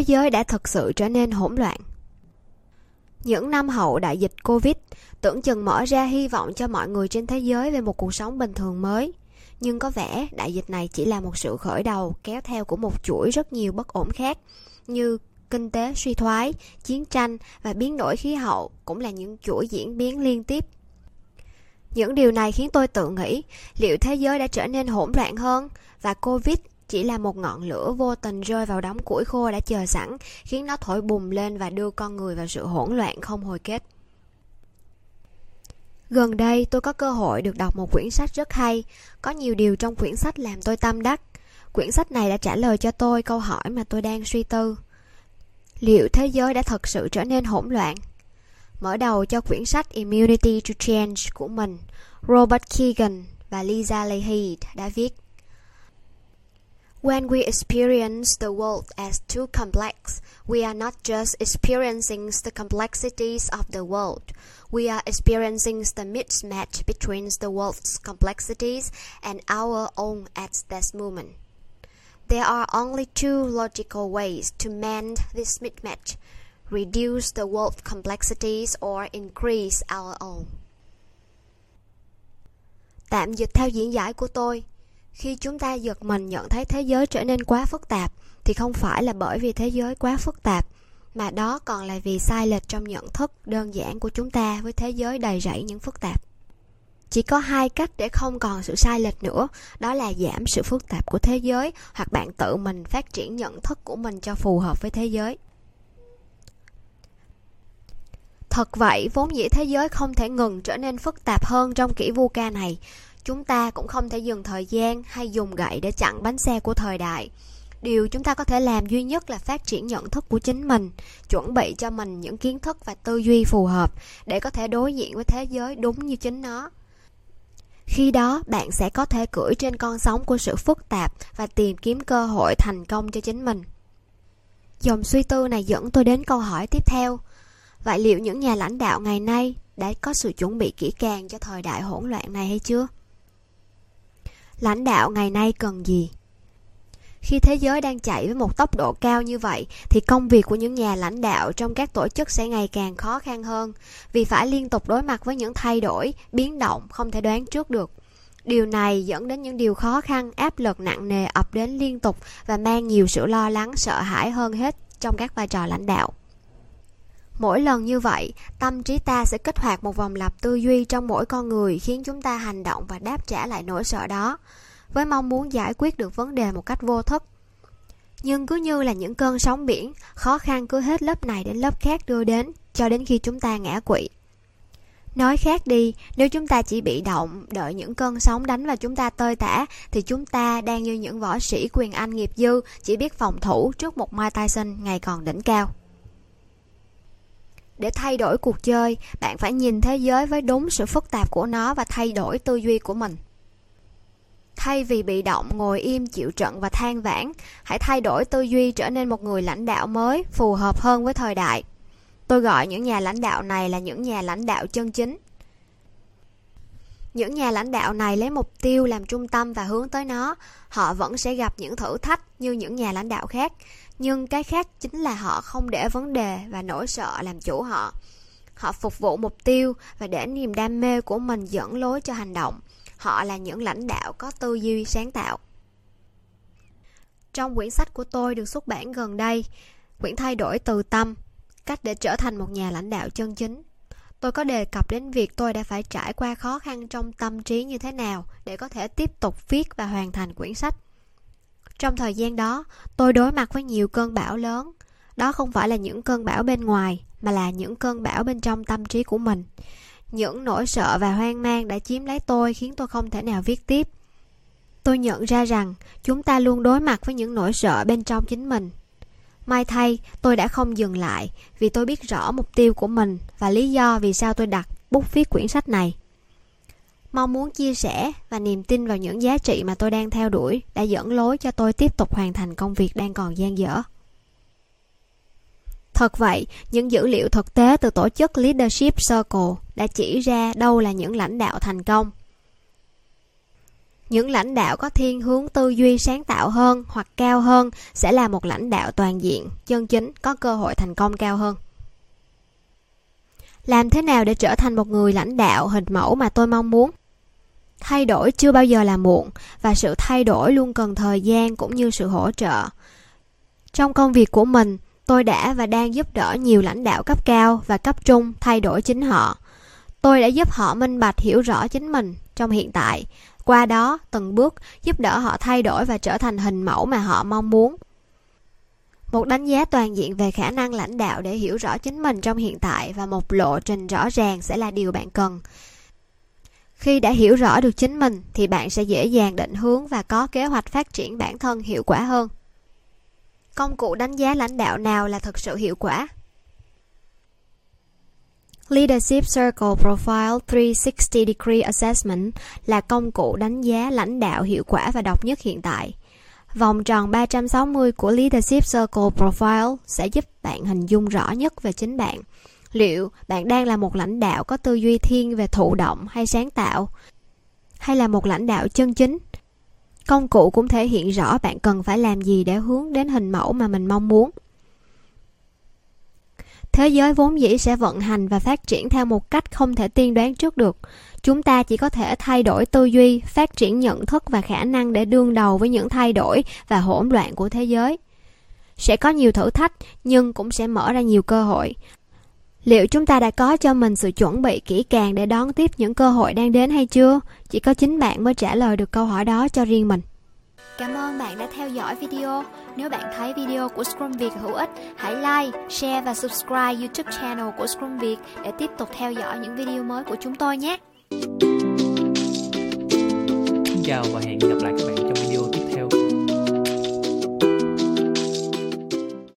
thế giới đã thực sự trở nên hỗn loạn. Những năm hậu đại dịch Covid tưởng chừng mở ra hy vọng cho mọi người trên thế giới về một cuộc sống bình thường mới. Nhưng có vẻ đại dịch này chỉ là một sự khởi đầu kéo theo của một chuỗi rất nhiều bất ổn khác như kinh tế suy thoái, chiến tranh và biến đổi khí hậu cũng là những chuỗi diễn biến liên tiếp. Những điều này khiến tôi tự nghĩ liệu thế giới đã trở nên hỗn loạn hơn và Covid chỉ là một ngọn lửa vô tình rơi vào đống củi khô đã chờ sẵn, khiến nó thổi bùng lên và đưa con người vào sự hỗn loạn không hồi kết. Gần đây tôi có cơ hội được đọc một quyển sách rất hay, có nhiều điều trong quyển sách làm tôi tâm đắc. Quyển sách này đã trả lời cho tôi câu hỏi mà tôi đang suy tư. Liệu thế giới đã thật sự trở nên hỗn loạn? Mở đầu cho quyển sách Immunity to Change của mình, Robert Keegan và Lisa Leahy đã viết When we experience the world as too complex, we are not just experiencing the complexities of the world, we are experiencing the mismatch between the world's complexities and our own at this moment. There are only two logical ways to mend this mismatch reduce the world's complexities or increase our own. Tạm dịch theo diễn giải của tôi, khi chúng ta giật mình nhận thấy thế giới trở nên quá phức tạp, thì không phải là bởi vì thế giới quá phức tạp, mà đó còn là vì sai lệch trong nhận thức đơn giản của chúng ta với thế giới đầy rẫy những phức tạp. Chỉ có hai cách để không còn sự sai lệch nữa, đó là giảm sự phức tạp của thế giới hoặc bạn tự mình phát triển nhận thức của mình cho phù hợp với thế giới. Thật vậy, vốn dĩ thế giới không thể ngừng trở nên phức tạp hơn trong kỷ vu ca này chúng ta cũng không thể dừng thời gian hay dùng gậy để chặn bánh xe của thời đại. Điều chúng ta có thể làm duy nhất là phát triển nhận thức của chính mình, chuẩn bị cho mình những kiến thức và tư duy phù hợp để có thể đối diện với thế giới đúng như chính nó. Khi đó, bạn sẽ có thể cưỡi trên con sóng của sự phức tạp và tìm kiếm cơ hội thành công cho chính mình. Dòng suy tư này dẫn tôi đến câu hỏi tiếp theo. Vậy liệu những nhà lãnh đạo ngày nay đã có sự chuẩn bị kỹ càng cho thời đại hỗn loạn này hay chưa? Lãnh đạo ngày nay cần gì? Khi thế giới đang chạy với một tốc độ cao như vậy, thì công việc của những nhà lãnh đạo trong các tổ chức sẽ ngày càng khó khăn hơn, vì phải liên tục đối mặt với những thay đổi, biến động không thể đoán trước được. Điều này dẫn đến những điều khó khăn, áp lực nặng nề ập đến liên tục và mang nhiều sự lo lắng, sợ hãi hơn hết trong các vai trò lãnh đạo mỗi lần như vậy, tâm trí ta sẽ kích hoạt một vòng lặp tư duy trong mỗi con người, khiến chúng ta hành động và đáp trả lại nỗi sợ đó, với mong muốn giải quyết được vấn đề một cách vô thức. Nhưng cứ như là những cơn sóng biển, khó khăn cứ hết lớp này đến lớp khác đưa đến, cho đến khi chúng ta ngã quỵ. Nói khác đi, nếu chúng ta chỉ bị động, đợi những cơn sóng đánh vào chúng ta tơi tả, thì chúng ta đang như những võ sĩ quyền anh nghiệp dư, chỉ biết phòng thủ trước một Mike Tyson ngày còn đỉnh cao để thay đổi cuộc chơi, bạn phải nhìn thế giới với đúng sự phức tạp của nó và thay đổi tư duy của mình. Thay vì bị động, ngồi im, chịu trận và than vãn, hãy thay đổi tư duy trở nên một người lãnh đạo mới, phù hợp hơn với thời đại. Tôi gọi những nhà lãnh đạo này là những nhà lãnh đạo chân chính những nhà lãnh đạo này lấy mục tiêu làm trung tâm và hướng tới nó. Họ vẫn sẽ gặp những thử thách như những nhà lãnh đạo khác. Nhưng cái khác chính là họ không để vấn đề và nỗi sợ làm chủ họ. Họ phục vụ mục tiêu và để niềm đam mê của mình dẫn lối cho hành động. Họ là những lãnh đạo có tư duy sáng tạo. Trong quyển sách của tôi được xuất bản gần đây, quyển thay đổi từ tâm, cách để trở thành một nhà lãnh đạo chân chính tôi có đề cập đến việc tôi đã phải trải qua khó khăn trong tâm trí như thế nào để có thể tiếp tục viết và hoàn thành quyển sách. Trong thời gian đó, tôi đối mặt với nhiều cơn bão lớn. Đó không phải là những cơn bão bên ngoài, mà là những cơn bão bên trong tâm trí của mình. Những nỗi sợ và hoang mang đã chiếm lấy tôi, khiến tôi không thể nào viết tiếp. Tôi nhận ra rằng chúng ta luôn đối mặt với những nỗi sợ bên trong chính mình may thay tôi đã không dừng lại vì tôi biết rõ mục tiêu của mình và lý do vì sao tôi đặt bút viết quyển sách này mong muốn chia sẻ và niềm tin vào những giá trị mà tôi đang theo đuổi đã dẫn lối cho tôi tiếp tục hoàn thành công việc đang còn dang dở Thật vậy, những dữ liệu thực tế từ tổ chức Leadership Circle đã chỉ ra đâu là những lãnh đạo thành công những lãnh đạo có thiên hướng tư duy sáng tạo hơn hoặc cao hơn sẽ là một lãnh đạo toàn diện, chân chính, có cơ hội thành công cao hơn. Làm thế nào để trở thành một người lãnh đạo hình mẫu mà tôi mong muốn? Thay đổi chưa bao giờ là muộn và sự thay đổi luôn cần thời gian cũng như sự hỗ trợ. Trong công việc của mình, tôi đã và đang giúp đỡ nhiều lãnh đạo cấp cao và cấp trung thay đổi chính họ. Tôi đã giúp họ minh bạch hiểu rõ chính mình trong hiện tại qua đó, từng bước giúp đỡ họ thay đổi và trở thành hình mẫu mà họ mong muốn. Một đánh giá toàn diện về khả năng lãnh đạo để hiểu rõ chính mình trong hiện tại và một lộ trình rõ ràng sẽ là điều bạn cần. Khi đã hiểu rõ được chính mình, thì bạn sẽ dễ dàng định hướng và có kế hoạch phát triển bản thân hiệu quả hơn. Công cụ đánh giá lãnh đạo nào là thực sự hiệu quả? Leadership Circle Profile 360 Degree Assessment là công cụ đánh giá lãnh đạo hiệu quả và độc nhất hiện tại. Vòng tròn 360 của Leadership Circle Profile sẽ giúp bạn hình dung rõ nhất về chính bạn. Liệu bạn đang là một lãnh đạo có tư duy thiên về thụ động hay sáng tạo? Hay là một lãnh đạo chân chính? Công cụ cũng thể hiện rõ bạn cần phải làm gì để hướng đến hình mẫu mà mình mong muốn. Thế giới vốn dĩ sẽ vận hành và phát triển theo một cách không thể tiên đoán trước được. Chúng ta chỉ có thể thay đổi tư duy, phát triển nhận thức và khả năng để đương đầu với những thay đổi và hỗn loạn của thế giới. Sẽ có nhiều thử thách nhưng cũng sẽ mở ra nhiều cơ hội. Liệu chúng ta đã có cho mình sự chuẩn bị kỹ càng để đón tiếp những cơ hội đang đến hay chưa? Chỉ có chính bạn mới trả lời được câu hỏi đó cho riêng mình. Cảm ơn bạn đã theo dõi video. Nếu bạn thấy video của Scrum Việt hữu ích, hãy like, share và subscribe YouTube channel của Scrum Việt để tiếp tục theo dõi những video mới của chúng tôi nhé. Xin chào và hẹn gặp lại các bạn